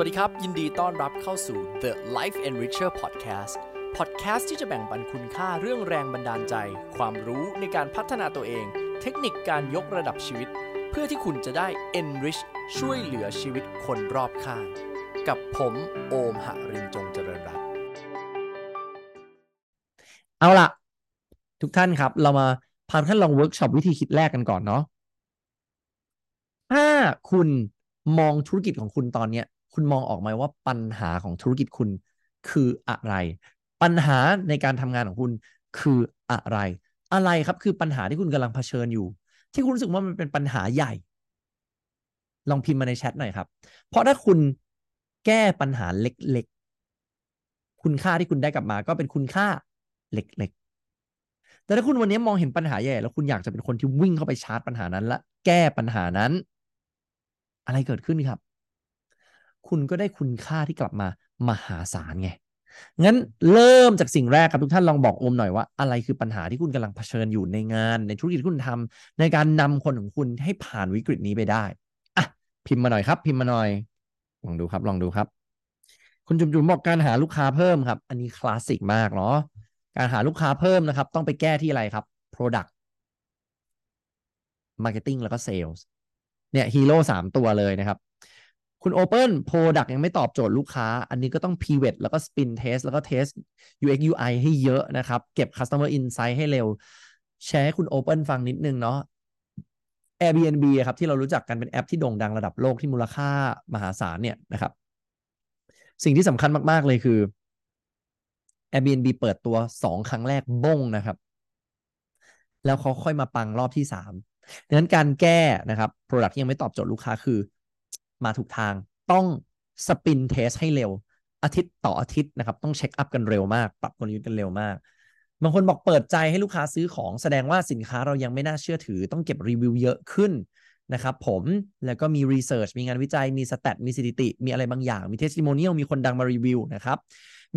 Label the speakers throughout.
Speaker 1: สวัสดีครับ ยินดีต้อนรับเข้าสู่ The Life Enricher Podcast Podcast ที่จะแบ่งปันคุณค่าเรื่องแรงบันดาลใจ ความรู้ในการพัฒนาตัวเอง เทคนิคการยกระดับชีวิต เพื่อที่คุณจะได้ enrich ช่วยเหลือชีวิตคนรอบข้าง กับผมโอมหรินจงเจริญรัตน์
Speaker 2: เอาล่ะ ทุกท่านครับ เรามาพาท่านลองเวิร์กช็อปวิธีคิดแรกกันก่อนเนาะถ้าคุณมองธุรกิจของคุณตอนเนี้ย คุณมองออกไหมว่าปัญหาของธุรกิจคุณคืออะไร ปัญหาในการทำงานของคุณคืออะไร อะไรครับคือปัญหาที่คุณกำลังเผชิญอยู่ ที่คุณรู้สึกว่ามันเป็นปัญหาใหญ่ ลองพิมพ์มาในแชทหน่อยครับ เพราะถ้าคุณแก้ปัญหาเล็กๆ คุณค่าที่คุณได้กลับมา ก็เป็นคุณค่าเล็กๆ แต่ถ้าคุณวันนี้มองเห็นปัญหาใหญ่ แล้วคุณอยากจะเป็นคนที่วิ่งเข้าไปชาร์จปัญหานั้น และแก้ปัญหานั้น อะไรเกิดขึ้นครับ คุณก็ได้คุณค่าที่กลับมามหาศาลไง งั้นเริ่มจากสิ่งแรกครับทุกท่านลองบอกโอมหน่อยว่า อะไรคือปัญหาที่คุณกำลังเผชิญอยู่ในงาน ในธุรกิจที่คุณทำในการนำคนของคุณให้ผ่านวิกฤตนี้ไปได้อะพิมพ์มาหน่อยครับ พิมพ์มาหน่อย ลองดูครับ ลองดูครับ คุณจุ๋มจุ๋มบอกการหาลูกค้าเพิ่มครับ อันนี้คลาสสิกมากเนาะการหาลูกค้าเพิ่มนะครับ ต้องไปแก้ที่อะไรครับ Product Marketing แล้วก็ Sales เนี่ยฮีโร่สามตัวเลยนะครับ คุณ Open Product ยังไม่ตอบโจทย์ลูกค้า อันนี้ก็ต้อง Pivot แล้วก็ Spin Test แล้วก็ Test UX UI ให้เยอะนะครับ เก็บ Customer Insight ให้เร็ว แชร์ให้คุณ Open ฟังนิดนึงเนาะ Airbnb ครับที่เรารู้จักกันเป็นแอปที่โด่งดังระดับโลกที่มูลค่ามหาศาลเนี่ยนะครับ สิ่งที่สำคัญมาก ๆ เลยคือ Airbnb เปิดตัวสองครั้งแรกบ้งนะครับ แล้วเขาค่อยมาปังรอบที่สามดังนั้นการแก้นะครับ Product ที่ยังไม่ตอบโจทย์ลูกค้าคือ มาถูกทาง ต้อง sprint test ให้เร็ว อาทิตย์ต่ออาทิตย์นะครับ ต้อง check up กันเร็วมาก ปรับกลยุทธ์กันเร็วมากบางคนบอกเปิดใจให้ลูกค้าซื้อของแสดงว่าสินค้าเรายังไม่น่าเชื่อถือ ต้องเก็บรีวิวเยอะขึ้นนะครับผมแล้วก็มี research มีงานวิจัยมี stat มีสถิติ มีอะไรบางอย่าง มี testimonial มีคนดังมารีวิวนะครับ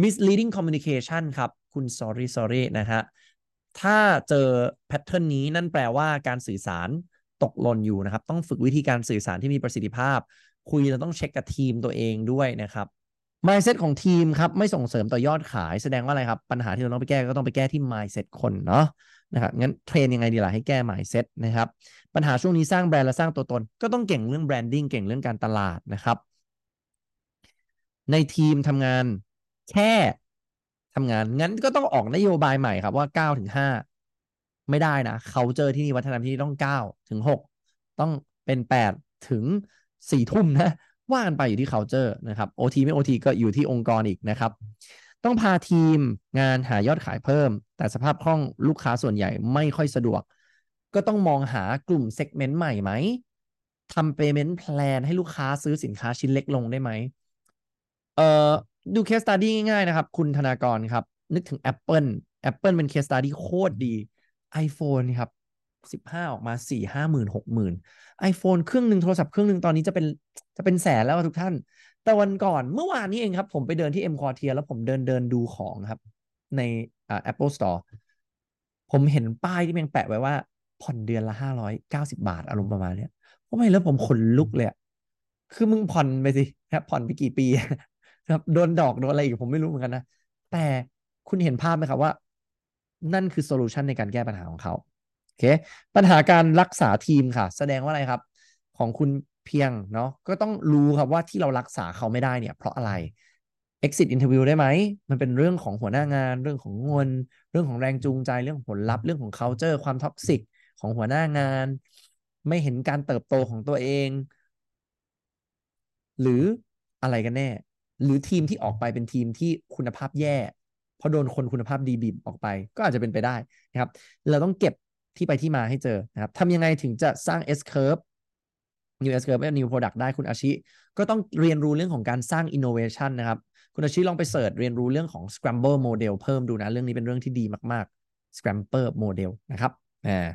Speaker 2: misleading communication ครับ คุณ sorry sorry นะฮะถ้าเจอ pattern นี้นั่นแปลว่าการสื่อสารตกหล่นอยู่นะครับ ต้องฝึกวิธีการสื่อสารที่มีประสิทธิภาพ คุยเราต้องเช็คกับทีมตัวเองด้วยนะครับ mindset ของทีมครับ ไม่ส่งเสริมต่อยอดขายแสดงว่าอะไรครับ ปัญหาที่เราต้องไปแก้ก็ต้องไปแก้ที่ mindset คนเนาะนะครับงั้น train ยังไงดีล่ะให้แก้ mindset นะครับ ปัญหาช่วงนี้สร้างแบรนด์และสร้างตัวตน ก็ต้องเก่งเรื่อง branding เก่งเรื่องการตลาดนะครับ ในทีมทำงานแค่ทำงาน งั้นก็ต้องออกนโยบายใหม่ครับว่า 9 ถึง 5 ไม่ได้นะเขาเจอที่นี่วัฒนธรรมที่ต้อง 9 ถึง 6 ต้องเป็น 8 ถึง 4ทุ่มนะว่ากันไปอยู่ที่ culture นะครับ OT ไม่ OT ก็อยู่ที่องค์กรอีกนะครับ ต้องพาทีมงานหายอดขายเพิ่ม แต่สภาพคล่องลูกค้าส่วนใหญ่ไม่ค่อยสะดวก ก็ต้องมองหากลุ่มเซกเมนต์ใหม่ไหมทำ payment plan ให้ลูกค้าซื้อสินค้าชิ้นเล็กลงได้ไหมเอ่อดู case study ง่ายๆนะครับ คุณธนากรครับ นึกถึง Apple Apple เป็น case study โคตรดี iPhone ครับ 15ออกมา4 5 0 0 0 0 6 0,000 iPhone เครื่องหนึ่งโทรศัพท์เครื่องหนึ่งตอนนี้จะเป็นจะเป็นแสนแล้วทุกท่าน แต่วันก่อนเมื่อวานนี้เองครับ ผมไปเดินที่ M Quartier แล้วผมเดินเดินดูของครับ ในอ่า Apple Store ผมเห็นป้ายที่แม่งแปะไว้ว่า ผ่อนเดือนละ590บาทอารมณ์ประมาณเนี้ยผมเห็นแล้วผมขนลุกเลยคือมึงผ่อนไปสิครับผ่อนไปกี่ปีครับโดนดอกโดนอะไรอีกผมไม่รู้เหมือนกันนะแต่คุณเห็นภาพไหมครับว่า นั่นคือโซลูชันในการแก้ปัญหาของเขา เค ปัญหาการรักษาทีมค่ะ แสดงว่าอะไรครับ ของคุณเพียงเนาะก็ต้องรู้ครับว่าที่เรารักษาเขาไม่ได้เนี่ย เพราะอะไร exit interview ได้ไหม มันเป็นเรื่องของหัวหน้างาน เรื่องของเงิน เรื่องของแรงจูงใจ เรื่องของผลลัพธ์ เรื่องของ culture ความ toxic ของหัวหน้างาน ไม่เห็นการเติบโตของตัวเอง หรืออะไรกันแน่ หรือทีมที่ออกไปเป็นทีมที่คุณภาพแย่ เพราะโดนคนคุณภาพดีบีบออกไป ก็อาจจะเป็นไปได้นะครับ เราต้องเก็บ ที่ไปที่มาให้เจอนะครับทำยังไงถึงจะสร้าง S curve new S curve และ new product ได้คุณอาชิ ก็ต้องเรียนรู้เรื่องของการสร้าง innovation นะครับคุณอาชิลองไปเสิร์ชเรียนรู้เรื่องของ scramble model เพิ่มดูนะ เรื่องนี้เป็นเรื่องที่ดีมาก ๆ scramble model นะครับอ่า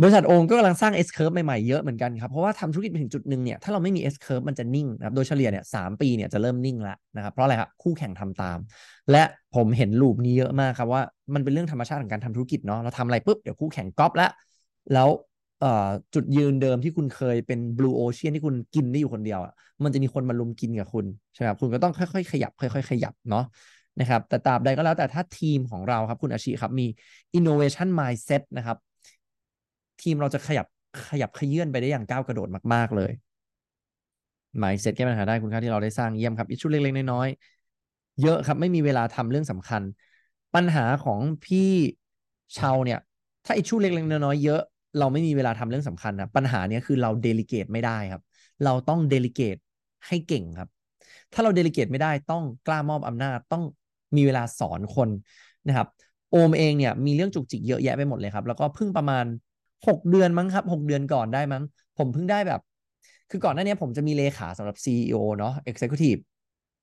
Speaker 2: บริษัทโอมก็กำลังสร้าง S curve ใหม่ๆเยอะเหมือนกันครับ เพราะว่าทำธุรกิจไปถึงจุดหนึ่งเนี่ยถ้าเราไม่มี S curve มันจะนิ่งนะครับโดยเฉลี่ยเนี่ยสปีเนี่ยจะเริ่มนิ่งแล้วนะครับเพราะอะไรครับคู่แข่งทำตาม และผมเห็นลูปนี้เยอะมากครับว่ามันเป็นเรื่องธรรมชาติของการทำธุรกิจเนาะเราทำอะไรปุ๊บเดี๋ยวคู่แข่งก๊อปแล้วแล้วจุดยืนเดิมที่คุณเคยเป็น blue ocean ที่คุณกินได้อยู่คนเดียวมันจะมีคนมาลุมกินกับคุณใช่ไหมครับคุณก็ต้องค่อยๆ ขยับ ค่อยๆ ขยับเนาะนะครับแต่ตราบใดก็แล้วแต่ถ้าทีมของเราครับคุณอาชีครับมี innovation mindset นะครับ ทีมเราจะขยับขยับขยื่นไปได้อย่างก้าวกระโดดมาก ๆ เลย mindset แก้ปัญหาได้คุณค่าที่เราได้สร้างเยี่ยมครับอิชุเล็กๆน้อยๆเยอะครับไม่มีเวลาทำเรื่องสำคัญ ปัญหาของพี่ชาวเนี่ย ถ้าอิชุเล็กๆน้อยๆเยอะเราไม่มีเวลาทำเรื่องสำคัญนะปัญหาเนี้ยคือเราเดลิเกตไม่ได้ครับ เราต้องเดลิเกตให้เก่งครับ ถ้าเราเดลิเกตไม่ได้ต้องกล้ามอบอำนาจต้องมีเวลาสอนคนนะครับ โอมเองเนี่ยมีเรื่องจุกจิกเยอะแยะไปหมดเลยครับ แล้วก็เพิ่งประมาณ 6เดือนมั้งครับ6เดือนก่อนได้มั้ง ผมเพิ่งได้แบบ คือก่อนหน้านี้ผมจะมีเลขาสำหรับ CEO เนาะ Executive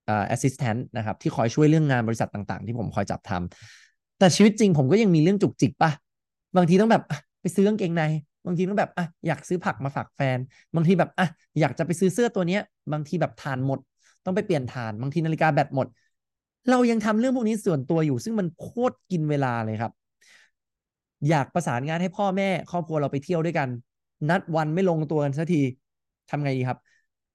Speaker 2: อ่า Assistant นะครับ ที่คอยช่วยเรื่องงานบริษัทต่างๆ ที่ผมคอยจับทำแต่ชีวิตจริงผมก็ยังมีเรื่องจุกจิกปะบางทีต้องแบบไปซื้อกางเกงใน บางทีต้องแบบอะอยากซื้อผักมาฝากแฟน บางทีแบบอะอยากจะไปซื้อเสื้อตัวเนี้ย บางทีแบบทานหมด ต้องไปเปลี่ยนทาน บางทีนาฬิกาแบตหมด เรายังทำเรื่องพวกนี้ส่วนตัวอยู่ ซึ่งมันโคตรกินเวลาเลยครับ อยากประสานงานให้พ่อแม่ ครอบครัวเราไปเที่ยวด้วยกัน นัดวันไม่ลงตัวกันสักทีทำไงดีครับ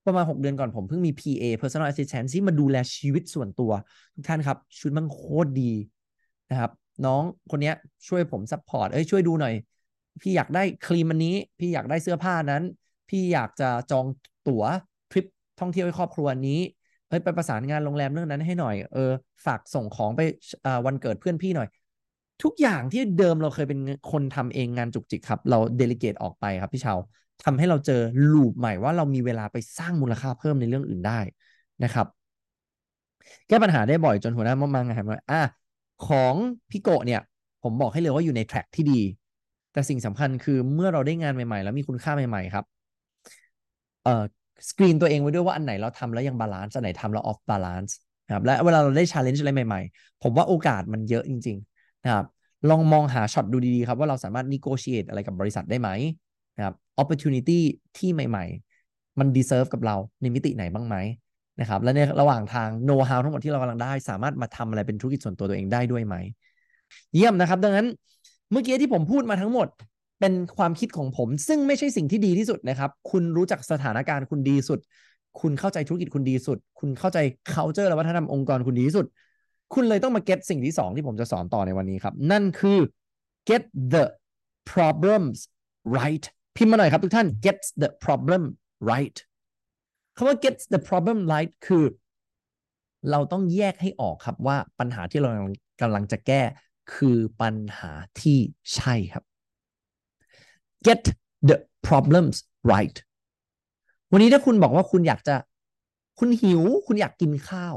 Speaker 2: ประมาณ 6 เดือนก่อนผมเพิ่งมี PA personal assistant ที่มาดูแลชีวิตส่วนตัว ทุกท่านครับชีวิตมันโคตรดีนะครับ น้องคนนี้ช่วยผม support เอ้ยช่วยดูหน่อย พี่อยากได้ครีมอันนี้ พี่อยากได้เสื้อผ้านั้น พี่อยากจะจองตั๋วทริปท่องเที่ยวให้ครอบครัวนี้เฮ้ยไปประสานงานโรงแรมเรื่องนั้นให้หน่อย เออ ฝากส่งของไปวันเกิดเพื่อนพี่หน่อย ทุกอย่างที่เดิมเราเคยเป็นคนทำเองงานจุกจิกครับ เรา delegate ออกไปครับพี่ชาวทำให้เราเจอ loop ใหม่ว่าเรามีเวลาไปสร้างมูลค่าเพิ่มในเรื่องอื่นได้นะครับ แก้ปัญหาได้บ่อยจนหัวหน้ามังมังงานว่าอะของพี่โกเนี่ย ผมบอกให้เลยว่าอยู่ใน track ที่ดี แต่สิ่งสำคัญคือเมื่อเราได้งานใหม่ ๆ แล้วมีคุณค่าใหม่ ๆ ครับเอ่อสกรีนตัวเองไว้ด้วยว่าอันไหนเราทำแล้วยัง balance อันไหนทำแล้ว off balance นะครับและเวลาเราได้ challenge อะไรใหม่ ๆ ผมว่าโอกาสมันเยอะจริง ๆ นะครับ ลองมองหาช็อตดูดีๆครับว่าเราสามารถ negotiate อะไรกับบริษัทได้ไหมนะครับ opportunity ที่ใหม่ ๆ มัน deserve กับเราในมิติไหนบ้างไหมนะครับ และในระหว่างทาง know how ทั้งหมดที่เรากำลังได้ สามารถมาทำอะไรเป็นธุรกิจส่วนตัวตัวเองได้ด้วยไหม เยี่ยมนะครับ ดังนั้นเมื่อกี้ที่ผมพูดมาทั้งหมดเป็นความคิดของผม ซึ่งไม่ใช่สิ่งที่ดีที่สุดนะครับ คุณรู้จักสถานการณ์คุณดีสุด คุณเข้าใจธุรกิจคุณดีสุด คุณเข้าใจ culture และวัฒนธรรมองค์กรคุณดีที่สุด คุณเลยต้องมา get สิ่งที่สองที่ผมจะสอนต่อในวันนี้ครับ นั่นคือ get the problems right พิมพ์มาหน่อยครับทุกท่าน get the problem right คำว่า get the problem right คือ เราต้องแยกให้ออกครับว่าปัญหาที่เรากำลังจะแก้คือปัญหาที่ใช่ครับ get the problems right วันนี้ถ้าคุณบอกว่าคุณอยากจะ คุณหิว คุณอยากกินข้าว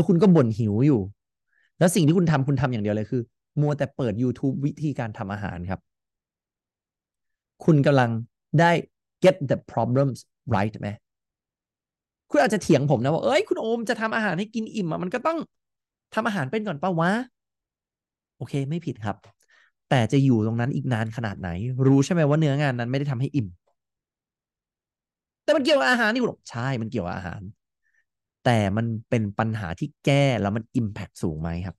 Speaker 2: แล้วคุณก็บ่นหิวอยู่ แล้วสิ่งที่คุณทำคุณทำอย่างเดียวเลยคือ มัวแต่เปิด YouTube วิธีการทำอาหารครับ คุณกำลังได้ get the problems right ไหมคุณอาจจะเถียงผมนะว่าเอ้ยคุณโอมจะทำอาหารให้กินอิ่มอะมันก็ต้องทำอาหารเป็นก่อนเปล่าวะ โอเคไม่ผิดครับ แต่จะอยู่ตรงนั้นอีกนานขนาดไหน รู้ใช่ไหมว่าเนื้องานนั้นไม่ได้ทำให้อิ่ม แต่มันเกี่ยวกับอาหารนี่คุณใช่ มันเกี่ยวกับอาหาร แต่มันเป็นปัญหาที่แก้แล้วมัน impact สูงไหมครับ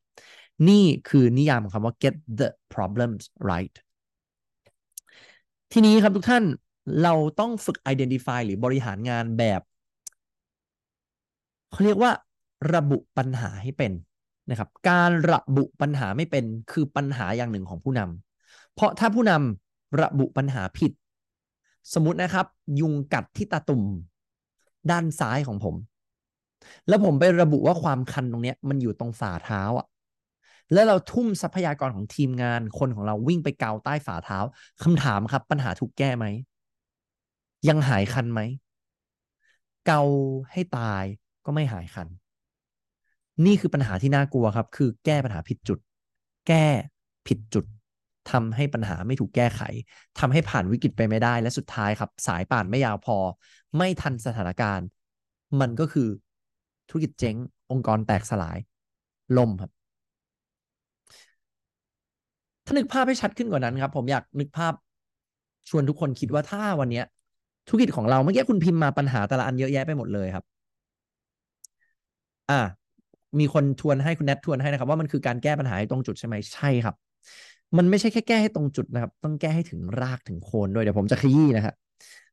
Speaker 2: นี่คือนิยามของคำว่า get the problems right ทีนี้ครับทุกท่านเราต้องฝึก identify หรือบริหารงานแบบเขาเรียกว่าระบุปัญหาให้เป็นนะครับ การระบุปัญหาไม่เป็นคือปัญหาอย่างหนึ่งของผู้นำเพราะถ้าผู้นำระบุปัญหาผิด สมมตินะครับ ยุงกัดที่ตาตุ่มด้านซ้ายของผม แล้วผมไประบุว่าความคันตรงนี้มันอยู่ตรงฝ่าเท้าอะ แล้วเราทุ่มทรัพยากรของทีมงานคนของเราวิ่งไปเกาใต้ฝ่าเท้าคำถามครับ ปัญหาถูกแก้ไหม ยังหายคันไหม เกาให้ตายก็ไม่หายคัน นี่คือปัญหาที่น่ากลัวครับ คือแก้ปัญหาผิดจุด แก้ผิดจุดทำให้ปัญหาไม่ถูกแก้ไขทำให้ผ่านวิกฤตไปไม่ได้ และสุดท้ายครับ สายป่านไม่ยาวพอ ไม่ทันสถานการณ์ มันก็คือ ธุรกิจเจ๊ง องค์กรแตกสลาย ล่มครับ ถ้านึกภาพให้ชัดขึ้นกว่านั้นครับ ผมอยากนึกภาพชวนทุกคนคิดว่าถ้าวันนี้ธุรกิจของเราเมื่อกี้คุณพิมพ์มาปัญหาแต่ละอันเยอะแยะไปหมดเลยครับ อ่า มีคนทวนให้คุณแนททวนให้นะครับ ว่ามันคือการแก้ปัญหาตรงจุดใช่ไหมใช่ครับ มันไม่ใช่แค่แก้ให้ตรงจุดนะครับ ต้องแก้ให้ถึงรากถึงโคนด้วยเดี๋ยวผมจะขยี้นะฮะ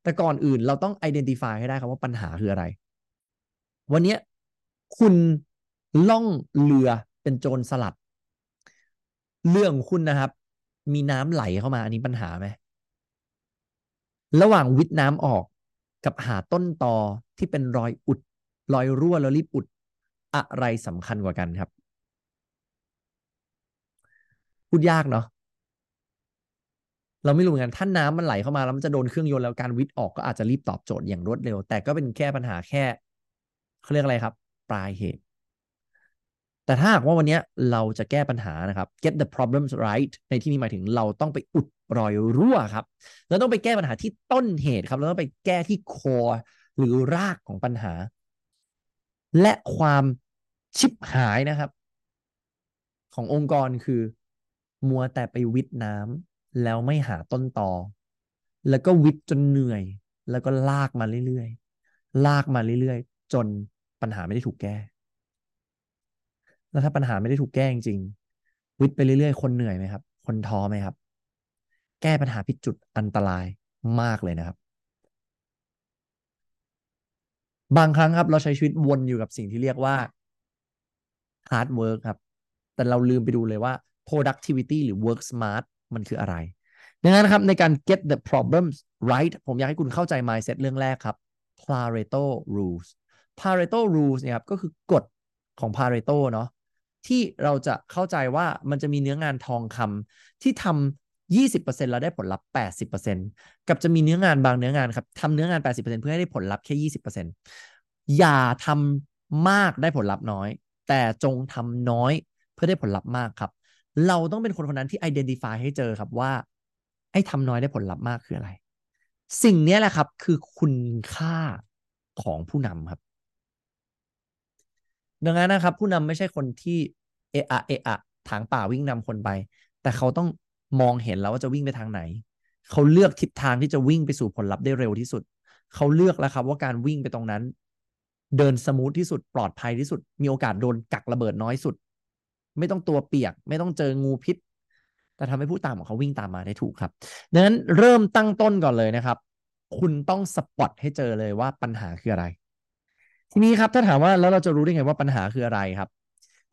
Speaker 2: แต่ก่อนอื่นเราต้อง identify ให้ได้ครับว่าปัญหาคืออะไร วันนี้ คุณล่องเรือเป็นโจรสลัด เรื่องคุณนะครับ มีน้ำไหลเข้ามา อันนี้ปัญหาไหมระหว่างวิทน้ำออกกับหาต้นตอที่เป็นรอยอุด รอยรั่วแล้วรีบอุด อะไรสำคัญกว่ากันครับ พูดยากเนาะเราไม่รู้เหมือนกันถ้าน้ำมันไหลเข้ามาแล้วมันจะโดนเครื่องยนต์แล้วการวิทย์ออกก็อาจจะรีบตอบโจทย์อย่างรวดเร็ว แต่ก็เป็นแค่ปัญหาแค่เขาเรียกอะไรครับ ปลายเหตุ แต่ถ้าหากว่าวันนี้เราจะแก้ปัญหานะครับ get the problems right ในที่นี้หมายถึงเราต้องไปอุดรอยรั่วครับเราต้องไปแก้ปัญหาที่ต้นเหตุครับเราต้องไปแก้ที่ core หรือรากของปัญหา และความชิบหายนะครับ ขององค์กรคือ มัวแต่ไปวิทน้ำแล้วไม่หาต้นตอแล้วก็วิทจนเหนื่อย แล้วก็ลากมาเรื่อยๆ ลากมาเรื่อยๆ จน ปัญหาไม่ได้ถูกแก้ แล้วถ้าปัญหาไม่ได้ถูกแก้จริงๆวิทไปเรื่อยๆ คนเหนื่อยไหมครับ คนท้อไหมครับ แก้ปัญหาผิดจุดอันตรายมากเลยนะครับ บางครั้งครับ เราใช้ชีวิตวนอยู่กับสิ่งที่เรียกว่า hard work ครับ แต่เราลืมไปดูเลยว่า productivity หรือ work smart มันคืออะไร ดังนั้นครับในการ get the problems right ผมอยากให้คุณเข้าใจ mindset เรื่องแรกครับ Pareto rules Pareto rules เนี่ยครับก็คือกฎของ Pareto เนาะที่เราจะเข้าใจว่ามันจะมีเนื้องานทองคำที่ทำ20%แล้วได้ผลลัพธ์ 80%กับจะมีเนื้องานบางเนื้องานครับทำเนื้องาน 80%เพื่อให้ได้ผลลัพธ์แค่ 20%อย่าทำมากได้ผลลัพธ์น้อย แต่จงทำน้อยเพื่อได้ผลลัพธ์มากครับ เราต้องเป็นคนคนนั้นที่ identify ให้เจอครับว่า ไอ้ทำน้อยได้ผลลัพธ์มากคืออะไร สิ่งนี้แหละครับคือคุณค่าของผู้นำครับ ดังนั้นนะครับ ผู้นำไม่ใช่คนที่เอะอะเอะอะถางป่าวิ่งนำคนไป แต่เขาต้องมองเห็นแล้วว่าจะวิ่งไปทางไหน เขาเลือกทิศทางที่จะวิ่งไปสู่ผลลัพธ์ได้เร็วที่สุด เขาเลือกแล้วครับว่าการวิ่งไปตรงนั้น เดินสมูทที่สุดปลอดภัยที่สุด มีโอกาสโดนกักระเบิดน้อยสุด ไม่ต้องตัวเปียก ไม่ต้องเจองูพิษ แต่ทำให้ผู้ตามของเขาวิ่งตามมาได้ถูกครับดังนั้นเริ่มตั้งต้นก่อนเลยนะครับ คุณต้องสปอตให้เจอเลยว่าปัญหาคืออะไร ทีนี้ครับถ้าถามว่าแล้วเราจะรู้ได้ไงว่าปัญหาคืออะไรครับ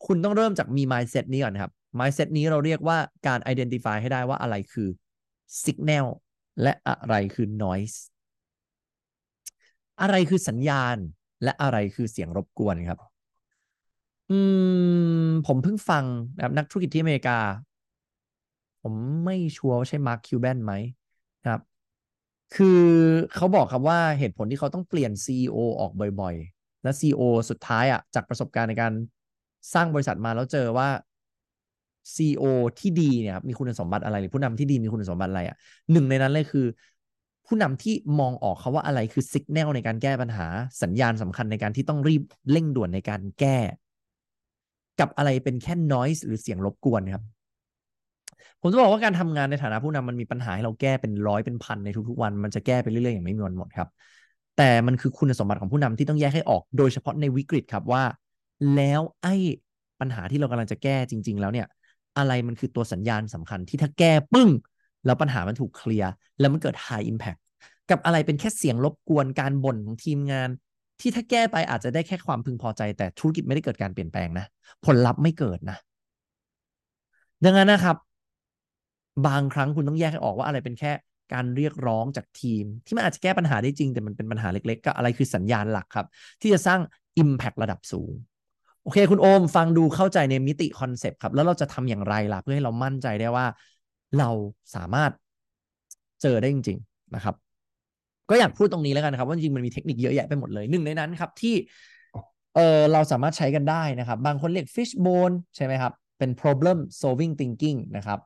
Speaker 2: คุณต้องเริ่มจากมี mindset นี้ก่อนครับ mindset นี้เราเรียกว่าการ identify ให้ได้ว่าอะไรคือ signal และอะไรคือ noise อะไรคือสัญญาณและอะไรคือเสียงรบกวนครับ อืม ผมเพิ่งฟังนะครับนักธุรกิจที่อเมริกา ผมไม่ชัวร์ว่าใช่มาร์คคิวแบนไหมครับ คือเขาบอกครับว่าเหตุผลที่เขาต้องเปลี่ยน CEO ออกบ่อย และ CEO สุดท้ายอะจากประสบการณ์ในการสร้างบริษัทมาแล้วเจอว่า CEO ที่ดีเนี่ยมีคุณสมบัติอะไรหรือผู้นำที่ดีมีคุณสมบัติอะไรอะหนึ่งในนั้นเลยคือ ผู้นำที่มองออกเขาว่าอะไรคือสัญญาณในการแก้ปัญหาสัญญาณสำคัญในการที่ต้องรีบเร่งด่วนในการแก้ กับอะไรเป็นแค่ noise หรือเสียงรบกวนครับผมจะบอกว่าการทำงานในฐานะผู้นำมันมีปัญหาให้เราแก้เป็นร้อยเป็นพันในทุกๆวัน มันจะแก้ไปเรื่อยๆอย่างไม่มีวันหมดครับ แต่มันคือคุณสมบัติของผู้นำที่ต้องแยกให้ออก โดยเฉพาะในวิกฤตครับว่า แล้วไอ้ปัญหาที่เรากำลังจะแก้จริง ๆ แล้วเนี่ย อะไรมันคือตัวสัญญาณสำคัญที่ถ้าแก้ปึ้ง แล้วปัญหามันถูกเคลียร์แล้วมันเกิด high impact กับอะไรเป็นแค่เสียงรบกวนการบ่นของทีมงาน ที่ถ้าแก้ไปอาจจะได้แค่ความพึงพอใจ แต่ธุรกิจไม่ได้เกิดการเปลี่ยนแปลงนะ ผลลัพธ์ไม่เกิดนะดังนั้นนะครับ บางครั้งคุณต้องแยกให้ออกว่าอะไรเป็นแค่ การเรียกร้องจากทีม ที่มันอาจจะแก้ปัญหาได้จริง แต่มันเป็นปัญหาเล็กๆ ก็อะไรคือสัญญาณหลักครับ ที่จะสร้าง Impact ระดับสูง โอเค คุณโอมฟังดูเข้าใจในมิติ concept ครับ แล้วเราจะทำอย่างไรล่ะ เพื่อให้เรามั่นใจได้ว่า เราสามารถเจอได้จริง ๆนะครับ ก็อยากพูดตรงนี้แล้วกันครับว่าจริงมันมีเทคนิคเยอะแยะไปหมดเลยหนึ่งในนั้นครับที่เออเราสามารถใช้กันได้นะครับ บางคนเรียก fishbone ใช่ไหมครับเป็น problem solving thinking นะครับ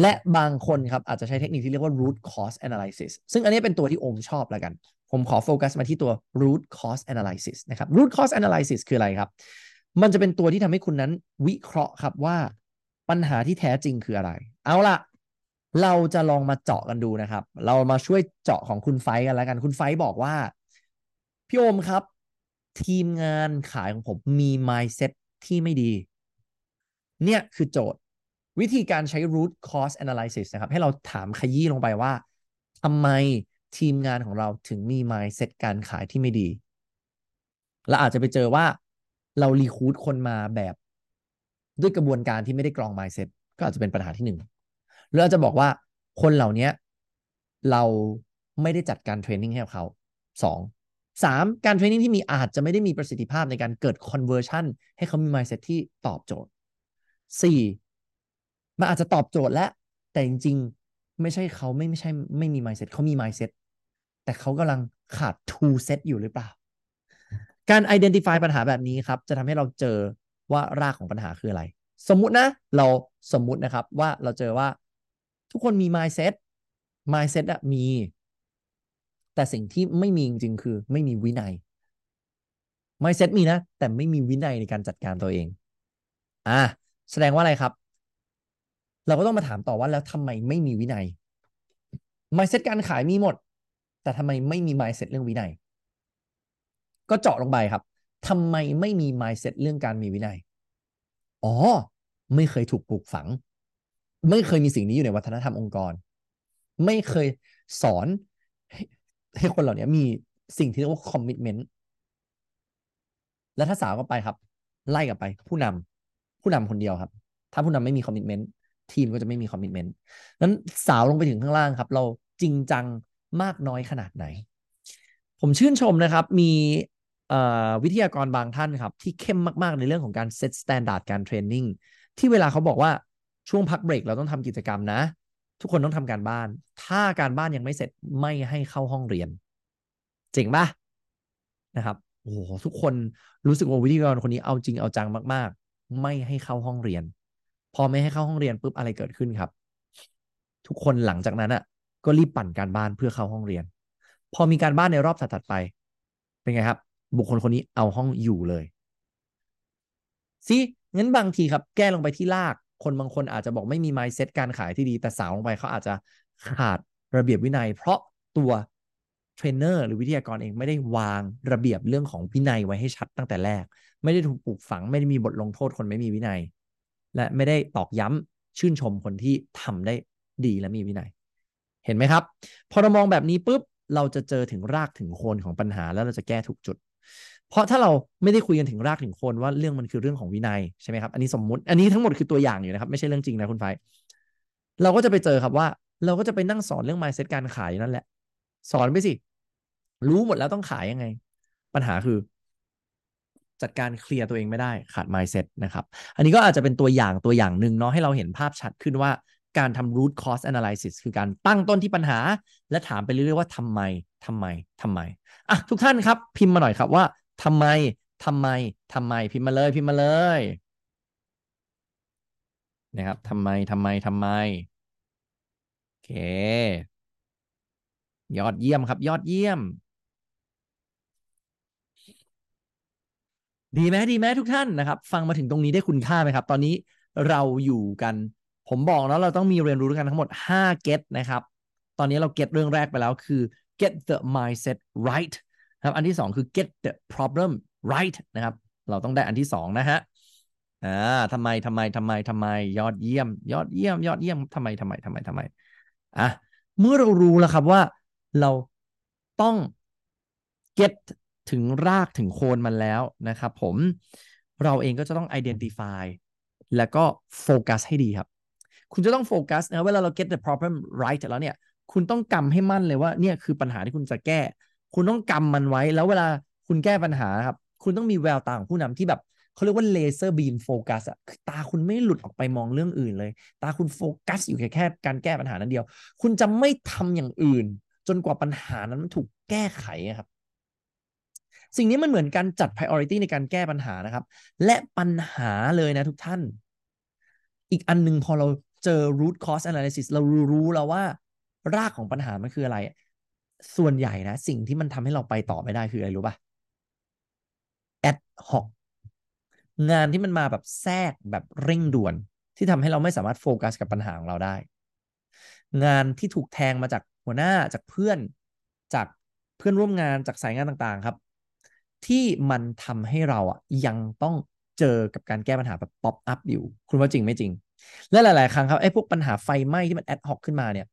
Speaker 2: และบางคนครับอาจจะใช้เทคนิคที่เรียกว่า root cause analysis ซึ่งอันนี้เป็นตัวที่โอมชอบแล้วกัน ผมขอโฟกัสมาที่ตัว root cause analysis นะครับ root cause analysis คืออะไรครับ มันจะเป็นตัวที่ทำให้คุณนั้นวิเคราะห์ครับว่าปัญหาที่แท้จริงคืออะไร เอาล่ะ เราจะลองมาเจาะกันดูนะครับ เรามาช่วยเจาะของคุณไฟกันแล้วกัน คุณไฟบอกว่า พี่โอมครับ ทีมงานขายของผมมี mindset ที่ไม่ดี เนี่ยคือโจทย์ วิธีการใช้ root cause analysis นะครับ ให้เราถามขยี้ลงไปว่าทำไมทีมงานของเราถึงมี mindset การขายที่ไม่ดีเราอาจจะไปเจอว่าเรารีคูดคนมาแบบด้วยกระบวนการที่ไม่ได้กรอง mindset ก็อาจจะเป็นปัญหาที่หนึ่งหรืออาจจะบอกว่าคนเหล่านี้เราไม่ได้จัดการเทรนนิ่งให้เขาสองสามการเทรนนิ่งที่มีอาจจะไม่ได้มีประสิทธิภาพในการเกิด conversion ให้เขามี mindset ที่ตอบโจทย์สี่ มันอาจจะตอบโจทย์แล้วแต่จริงๆ ไม่ใช่เขาไม่ไม่ใช่ไม่มี mindset เขามี mindset แต่เขากำลังขาด two set อยู่หรือเปล่า การ identify ปัญหาแบบนี้ครับ จะทำให้เราเจอว่ารากของปัญหาคืออะไร สมมุตินะ เราสมมุตินะครับว่าเราเจอว่าทุกคนมี mindset mindset อะมี แต่สิ่งที่ไม่มีจริงๆ คือไม่มีวินัย mindset มีนะ แต่ไม่มีวินัยในการจัดการตัวเอง อะแสดงว่าอะไรครับ เราก็ต้องมาถามต่อว่าแล้วทำไมไม่มีวินัย mindset การขายมีหมด แต่ทำไมไม่มี mindset เรื่องวินัย ก็เจาะลงไปครับทำไมไม่มี mindset เรื่องการมีวินัย อ๋อ ไม่เคยถูกปลูกฝัง ไม่เคยมีสิ่งนี้อยู่ในวัฒนธรรมองค์กร ไม่เคยสอนให้ให้คนเหล่านี้มีสิ่งที่เรียกว่า commitment แล้วถ้าสาวก็ไปครับ ไล่กลับไป ผู้นำผู้นำคนเดียวครับ ถ้าผู้นำไม่มี commitment ทีมก็จะไม่มี commitment นั้นสาวลงไปถึงข้างล่างครับ เราจริงจังมากน้อยขนาดไหน ผมชื่นชมนะครับ มีวิทยากรบางท่านครับ ที่เข้มมาก ๆ ในเรื่องของการ set standard การ training ที่เวลาเขาบอกว่าช่วงพักเบรกเราต้องทำกิจกรรมนะ ทุกคนต้องทำการบ้าน ถ้าการบ้านยังไม่เสร็จไม่ให้เข้าห้องเรียน เจ๋งปะนะครับโอ้โหทุกคนรู้สึกว่าวิทยากรคนนี้เอาจริงเอาจังมาก ๆ ไม่ให้เข้าห้องเรียน พอไม่ให้เข้าห้องเรียนปุ๊บอะไรเกิดขึ้นครับ ทุกคนหลังจากนั้นอะ ก็รีบปั่นการบ้านเพื่อเข้าห้องเรียน พอมีการบ้านในรอบถัดไป เป็นไงครับ บุคคลคนนี้เอาห้องอยู่เลยสิงั้นบางทีครับ แก้ลงไปที่ลากคนบางคนอาจจะบอกไม่มี mindset การขายที่ดี แต่สาวลงไปเขาอาจจะขาดระเบียบวินัย เพราะตัวเทรนเนอร์หรือวิทยากรเองไม่ได้วางระเบียบเรื่องของวินัยไว้ให้ชัดตั้งแต่แรก ไม่ได้ถูกปลูกฝังไม่ได้มีบทลงโทษคนไม่มีวินัย และไม่ได้ตอกย้ำชื่นชมคนที่ทำได้ดีและมีวินัย เห็นไหมครับ พอเรามองแบบนี้ปุ๊บเราจะเจอถึงรากถึงโคนของปัญหาแล้วเราจะแก้ถูกจุด เพราะถ้าเราไม่ได้คุยกันถึงรากถึงโคนว่าเรื่องมันคือเรื่องของวินัยใช่ไหมครับ อันนี้สมมุติ อันนี้ทั้งหมดคือตัวอย่างอยู่นะครับ ไม่ใช่เรื่องจริงนะคุณไฟ เราก็จะไปเจอครับว่า เราก็จะไปนั่งสอนเรื่อง mindset การขายนั่นแหละ สอนไปสิ รู้หมดแล้วต้องขายยังไง ปัญหาคือ จัดการเคลียร์ตัวเองไม่ได้ขาด mindset นะครับ อันนี้ก็อาจจะเป็นตัวอย่างตัวอย่างหนึ่งเนาะให้เราเห็นภาพชัดขึ้นว่าการทำ root cause analysis คือการตั้งต้นที่ปัญหา และถามไปเรื่อยๆว่าทำไมทำไมทำไมอะทุกท่านครับพิมพ์มาหน่อยครับว่าทำไมทำไมทำไมพิมพ์มาเลยพิมพ์มาเลยนะครับทำไมทำไมทำไมโอเค ยอดเยี่ยมครับ ยอดเยี่ยม ดีไหมดีไหมทุกท่านนะครับ ฟังมาถึงตรงนี้ได้คุณค่าไหมครับ ตอนนี้เราอยู่กัน ผมบอกแล้วเราต้องมีเรียนรู้ด้วยกันทั้งหมด5 get นะครับ ตอนนี้เรา get เรื่องแรกไปแล้วคือ get the mindset right นะครับอันที่ 2 คือ get the problem right นะครับ เราต้องได้อันที่ 2 นะฮะอ่าทำไมทำไมทำไมทำไมยอดเยี่ยม ยอดเยี่ยม ยอดเยี่ยมทำไมทำไมทำไมทำไมอะเมื่อเรารู้แล้วครับว่าเราต้อง get ถึงรากถึงโคนมันแล้วนะครับผมเราเองก็จะต้อง identify แล้วก็โฟกัสให้ดีครับ คุณจะต้องโฟกัสนะเวลาเรา get the problem right แล้วเนี่ย คุณต้องกำให้มั่นเลยว่าเนี่ยคือปัญหาที่คุณจะแก้ คุณต้องกำมันไว้ แล้วเวลาคุณแก้ปัญหาครับ คุณต้องมีแววตาของผู้นำที่แบบเขาเรียกว่า laser beam focus อะคือตาคุณไม่หลุดออกไปมองเรื่องอื่นเลย ตาคุณโฟกัสอยู่แค่แค่การแก้ปัญหานั้นเดียว คุณจะไม่ทำอย่างอื่น จนกว่าปัญหานั้นมันถูกแก้ไขครับ สิ่งนี้มันเหมือนการจัด priority ในการแก้ปัญหานะครับ และปัญหาเลยนะทุกท่าน อีกอันนึงพอเราเจอ root cause analysis เรารู้แล้วว่ารากของปัญหามันคืออะไร ส่วนใหญ่นะ สิ่งที่มันทำให้เราไปต่อไม่ได้คืออะไรรู้ปะ ad hoc งานที่มันมาแบบแทรกแบบเร่งด่วน ที่ทำให้เราไม่สามารถโฟกัสกับปัญหาของเราได้ งานที่ถูกแทงมาจากหัวหน้าจากเพื่อนจากเพื่อนร่วมงานจากสายงานต่างๆ ครับ ที่มันทำให้เราอะยังต้องเจอกับการแก้ปัญหาแบบ pop-up อยู่ คุณว่าจริงไม่จริง และหลาย ๆ ครั้งครับไอ้พวกปัญหาไฟไหม้ที่มัน ad hoc ขึ้นมาเนี่ย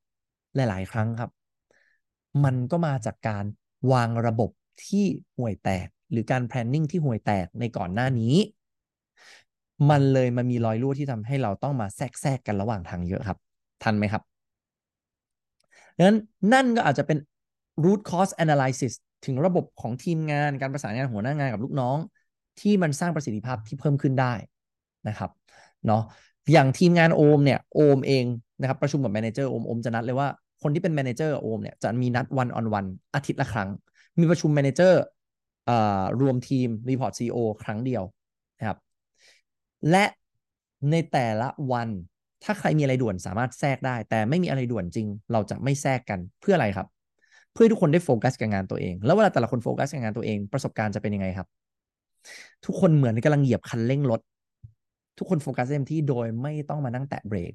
Speaker 2: หลาย ๆ ครั้งครับ มันก็มาจากการวางระบบที่ห่วยแตก หรือการ planning ที่ห่วยแตกในก่อนหน้านี้ มันเลยมามีรอยรั่วที่ทำให้เราต้องมาแทรกแทรกกันระหว่างทางเยอะครับ ทันไหมครับดังนั้นนั่นก็อาจจะเป็น root cause analysis ถึงระบบของทีมงานการประสานงานหัวหน้างานกับลูกน้อง ที่มันสร้างประสิทธิภาพที่เพิ่มขึ้นได้นะครับเนาะอย่างทีมงานโอมเนี่ยโอมเองนะครับประชุมกับ manager โอมโอมจะนัดเลยว่าคนที่เป็น manager โอมเนี่ยจะมีนัด one on one อาทิตย์ละครั้ง มีประชุม manager รวมทีม report CEO ครั้งเดียวนะครับและในแต่ละวันถ้าใครมีอะไรด่วนสามารถแทรกได้ แต่ไม่มีอะไรด่วนจริง เราจะไม่แทรกกันเพื่ออะไรครับ เพื่อทุกคนได้โฟกัสกับงานตัวเอง แล้วเวลาแต่ละคนโฟกัสกับงานตัวเองประสบการณ์จะเป็นยังไงครับ ทุกคนเหมือนกำลังเหยียบคันเร่งรถทุกคนโฟกัสเต็มที่โดยไม่ต้องมานั่งแตะเบรก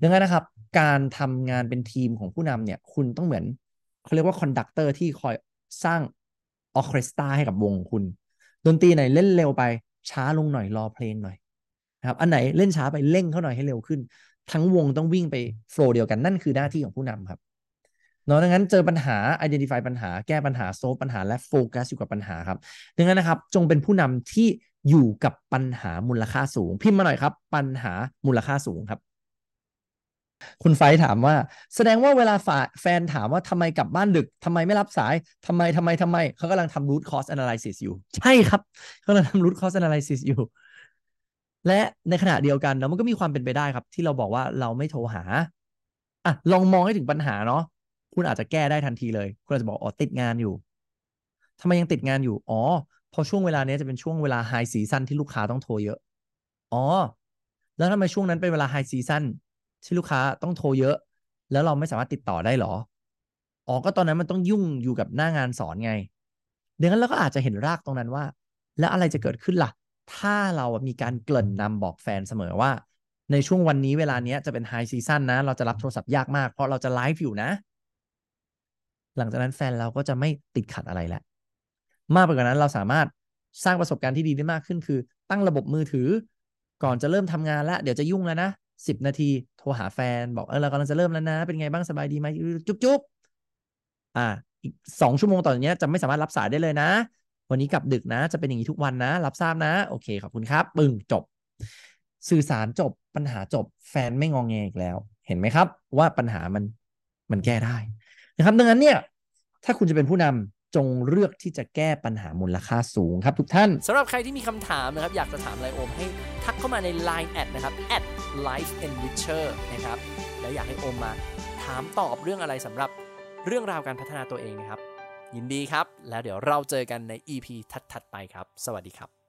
Speaker 2: ดังนั้นนะครับ การทำงานเป็นทีมของผู้นำเนี่ย คุณต้องเหมือนเขาเรียกว่า conductor ที่คอยสร้าง orchestra ให้กับวงคุณ ดนตรีไหนเล่นเร็วไป ช้าลงหน่อยรอเพลงหน่อยนะครับอันไหนเล่นช้าไปเร่งเขาหน่อยให้เร็วขึ้น ทั้งวงต้องวิ่งไปโฟล์เดียวกันนั่นคือหน้าที่ของผู้นำครับ เนาะดังนั้นเจอปัญหา identify ปัญหา แก้ปัญหาโซฟปัญหาและโฟกัสอยู่กับปัญหาครับ ดังนั้นนะครับ จงเป็นผู้นำที่อยู่กับปัญหามูลค่าสูง พิมพ์มาหน่อยครับ ปัญหามูลค่าสูงครับ คุณไฟถามว่า แสดงว่าเวลาฝาแฟนถามว่าทำไมกลับบ้านดึกทำไมไม่รับสายทำไมทำไมทำไม เขากำลังทำ root cause analysis อยู่ ใช่ครับเขากำลังทำ root cause analysis อยู่และในขณะเดียวกันเนาะมันก็มีความเป็นไปได้ครับ ที่เราบอกว่าเราไม่โทรหาอะลองมองให้ถึงปัญหาเนาะ คุณอาจจะแก้ได้ทันทีเลย คุณอาจจะบอกอ๋อติดงานอยู่ทำไมยังติดงานอยู่ อ๋อ พอช่วงเวลานี้จะเป็นช่วงเวลา high season ที่ลูกค้าต้องโทรเยอะ อ๋อ แล้วทำไมช่วงนั้นเป็นเวลา high season ที่ลูกค้าต้องโทรเยอะ แล้วเราไม่สามารถติดต่อได้หรอ อ๋อ ก็ตอนนั้นมันต้องยุ่งอยู่กับหน้างานสอนไง ดังนั้นเราก็อาจจะเห็นรากตรงนั้นว่า แล้วอะไรจะเกิดขึ้นล่ะ ถ้าเรามีการเกริ่นนำบอกแฟนเสมอว่า ในช่วงวันนี้เวลานี้จะเป็น high season นะ เราจะรับโทรศัพท์ยากมาก เพราะเราจะไลฟ์อยู่นะ หลังจากนั้นแฟนเราก็จะไม่ติดขัดอะไรแล้วมากไปกว่านั้นเราสามารถสร้างประสบการณ์ที่ดีได้มากขึ้น คือ ตั้งระบบมือถือ ก่อนจะเริ่มทำงานแล้วเดี๋ยวจะยุ่งแล้วนะสิบนาทีโทรหาแฟนบอกเออเรากำลังจะเริ่มแล้วนะ เป็นไงบ้างสบายดีไหมจุ๊บจุ๊บอ่า อีกสองชั่วโมงต่อจากนี้จะไม่สามารถรับสายได้เลยนะ วันนี้กลับดึกนะ จะเป็นอย่างนี้ทุกวันนะ รับทราบนะ โอเคขอบคุณครับปึ้งจบ สื่อสารจบปัญหาจบ แฟนไม่งองแงอีกแล้ว เห็นไหมครับ ว่าปัญหามันมันแก้ได้ นะครับดังนั้นเนี่ยถ้าคุณจะเป็นผู้นำจงเลือกที่จะแก้ปัญหามูลค่าสูงครับทุกท่าน
Speaker 1: สำหรับใครที่มีคำถามนะครับ อยากจะถามอะไรโอมให้ทักเข้ามาใน Line แอดนะครับ at life enricher นะครับ แล้วอยากให้โอมมาถามตอบเรื่องอะไรสำหรับเรื่องราวการพัฒนาตัวเองนะครับ ยินดีครับ แล้วเดี๋ยวเราเจอกันใน EP ถัดๆไปครับ สวัสดีครับ